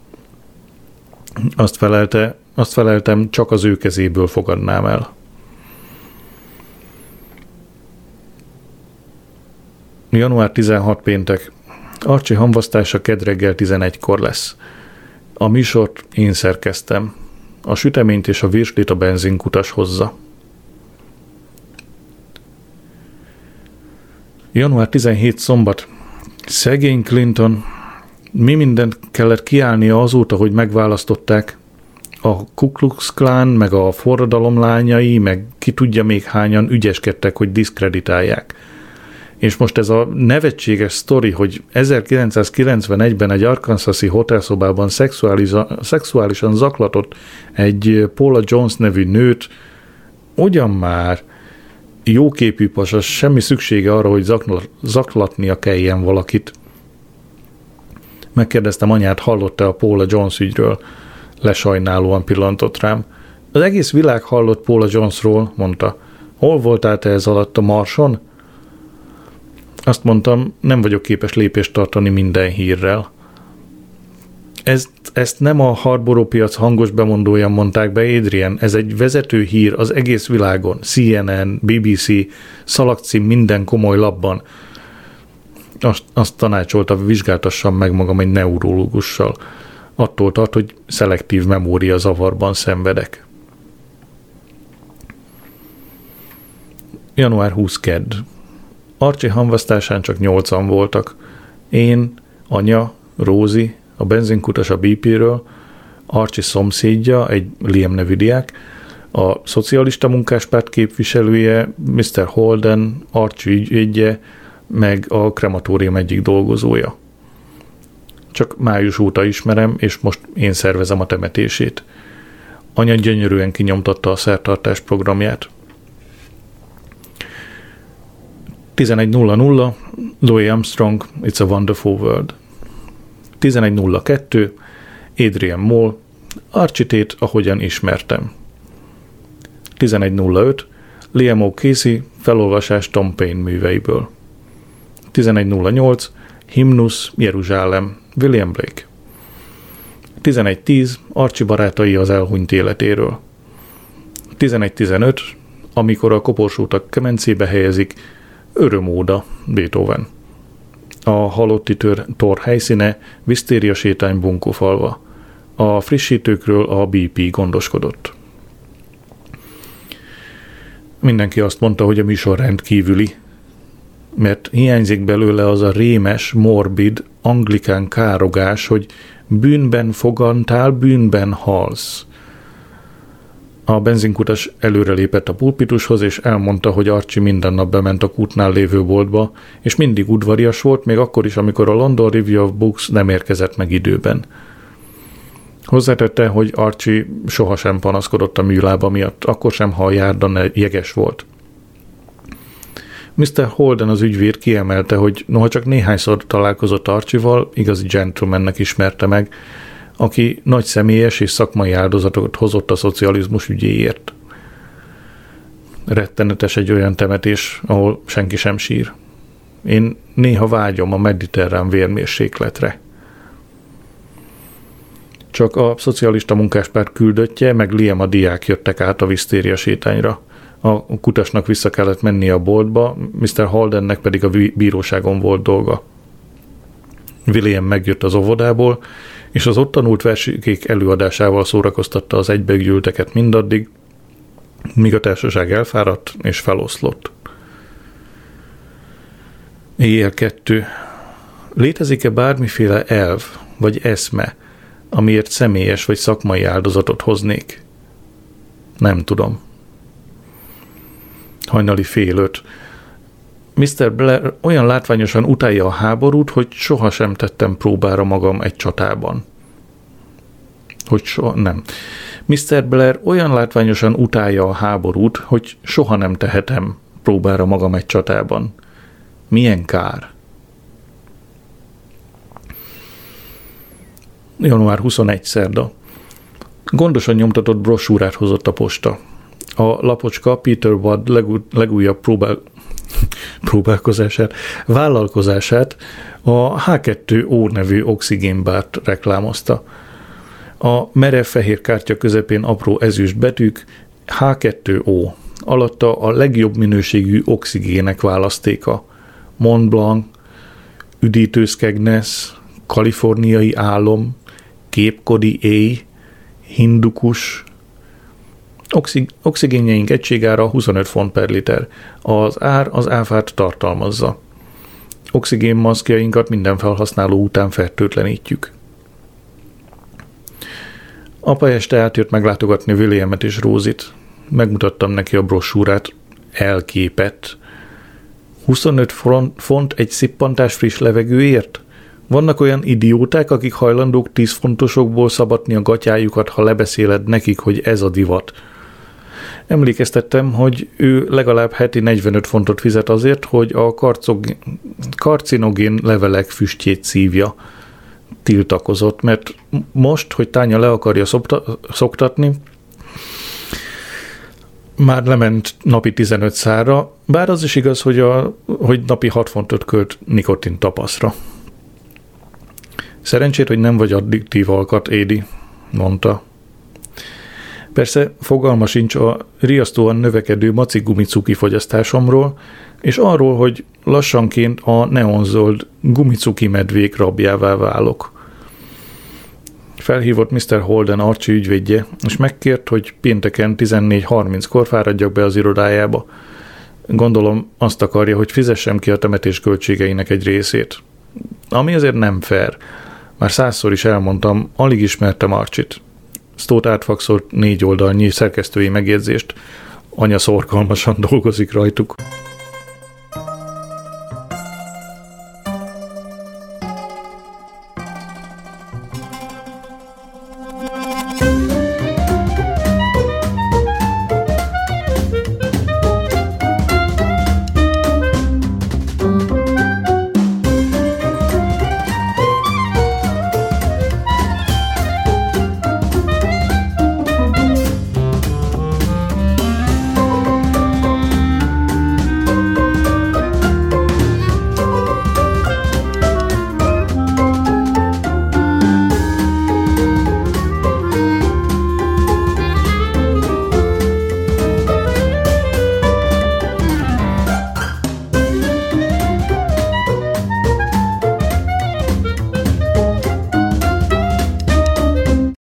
Azt felelte, azt feleltem, csak az ő kezéből fogadnám el. Január 16 péntek. Archie hamvasztása kedreggel 11-kor lesz. A műsort én szerkeztem. A süteményt és a virslit a benzinkutas hozza. Január 17 szombat. Szegény Clinton. Mi mindent kellett kiállnia azóta, hogy megválasztották. A Ku Klux Klan, meg a forradalom lányai, meg ki tudja még hányan ügyeskedtek, hogy diszkreditálják. és most ez a nevetséges sztori, hogy 1991-ben egy Arkansasi hotelszobában szexuálisan zaklatott egy Paula Jones nevű nőt, ugyan már jóképű pasas, semmi szüksége arra, hogy zaklatnia kelljen valakit. Megkérdeztem anyát, hallott-e a Paula Jones ügyről? Lesajnálóan pillantott rám. Az egész világ hallott Paula Jonesról, mondta. Hol voltál te ez alatt a marson? Azt mondtam, nem vagyok képes lépést tartani minden hírrel. Ezt, ezt nem a Harboró piac hangos bemondója mondták be, Adrian, ez egy vezető hír az egész világon, CNN, BBC, szalagcím minden komoly labban. Azt, azt tanácsolta, vizsgáltassam meg magam egy neurológussal. Attól tart, hogy szelektív memória zavarban szenvedek. Január 20 kedd. Arcsi hamvasztásán csak nyolcan voltak. Én, anya, Rózi, a benzinkutas a BP-ről, Arcsi szomszédja, egy Liam nevű diák, a szocialista munkáspárt képviselője, Mr. Holden, Arcsi ügyvédje, meg a krematórium egyik dolgozója. Csak május óta ismerem, és most én szervezem a temetését. Anya gyönyörűen kinyomtatta a szertartás programját. 11.00 Louis Armstrong, It's a Wonderful World. 11.02 Adrian Moll, Architét, ahogyan ismertem. 11.05 Liam O'Casey, felolvasás Tom Payne műveiből. 11.08 Himnus, Jeruzsálem, William Blake. 11.10 Archie barátai az elhunyt életéről. 11.15 Amikor a koporsótak kemencébe helyezik, Örömóda, Beethoven. A halotti tör, tor helyszíne Visztéria sétány bunkófalva. A frissítőkről a BP gondoskodott. Mindenki azt mondta, hogy a műsor rendkívüli, mert hiányzik belőle az a rémes, morbid, anglikán károgás, hogy bűnben fogantál, bűnben halsz. A benzinkutas előrelépett a pulpitushoz, és elmondta, hogy Archie minden nap bement a kútnál lévő boltba, és mindig udvarias volt, még akkor is, amikor a London Review of Books nem érkezett meg időben. Hozzátette, hogy Archie sohasem panaszkodott a műlába miatt, akkor sem, ha a járda jeges volt. Mr. Holden az ügyvéd kiemelte, hogy noha csak néhányszor találkozott Archival, igazi gentlemannek ismerte meg, aki nagy személyes és szakmai áldozatokat hozott a szocializmus ügyéért. Rettenetes egy olyan temetés, ahol senki sem sír. Én néha vágyom a mediterrán vérmérsékletre. Csak a szocialista munkáspárt küldöttje, meg Liam a diák jöttek át a visztéria sétányra. A kutasnak vissza kellett menni a boltba, Mr. Holdennek pedig a bíróságon volt dolga. William megjött az óvodából, és az ott tanult versékék előadásával szórakoztatta az egybegyűlteket mindaddig, míg a társaság elfáradt és feloszlott. Éjjel kettő. Létezik-e bármiféle elv vagy eszme, amiért személyes vagy szakmai áldozatot hoznék? Nem tudom. Hajnali fél öt. Mr. Blair olyan látványosan utálja a háborút, hogy sohasem tettem próbára magam egy csatában. Hogy soha nem. Mr. Blair olyan látványosan utálja a háborút, hogy soha nem tehetem próbára magam egy csatában. Milyen kár. Január 21 szerda. Gondosan nyomtatott brosúrát hozott a posta. A lapocska Peter Wadd legújabb próbál, próbálkozását, vállalkozását a H2O nevű oxigénbárt reklámozta. A merev fehér kártya közepén apró ezüst betűk H2O, alatta a legjobb minőségű oxigének választéka. Mont Blanc, üdítőszkegnes, kaliforniai álom, képkodi éj, hindukus, Oxig- oxigénjeink egységára 25 font per liter. Az ár az áfát tartalmazza. Oxigénmaszkjainkat minden felhasználó után fertőtlenítjük. Apa este átjött meglátogatni Williamet és Rózit. Megmutattam neki a brosúrát. Elképett. 25 font egy szippantás friss levegőért? Vannak olyan idióták, akik hajlandók 10 fontosokból szabadni a gatyájukat, ha lebeszéled nekik, hogy ez a divat. Emlékeztettem, hogy ő legalább heti 45 fontot fizet azért, hogy a karcog, karcinogén levelek füstjét szívja. Tiltakozott, mert most, hogy Tánya le akarja szopta, szoktatni, már lement napi 15 szára, bár az is igaz, hogy, a, hogy napi 6 fontot költ nikotin tapaszra. Szerencsét, hogy nem vagy addiktív alkat, Édi, mondta. Persze fogalma sincs a riasztóan növekedő macigumi fogyasztásomról, és arról, hogy lassanként a neonzold gumicuki medvék rabjává válok. Felhívott Mr. Holden Archie ügyvédje, és megkért, hogy pénteken 14.30-kor fáradjak be az irodájába. Gondolom azt akarja, hogy fizessem ki a temetés költségeinek egy részét. Ami azért nem fair. Már százszor is elmondtam, alig ismertem Archit. Stót átfakszolt négy oldalnyi szerkesztői megjegyzést. Anya szorgalmasan dolgozik rajtuk.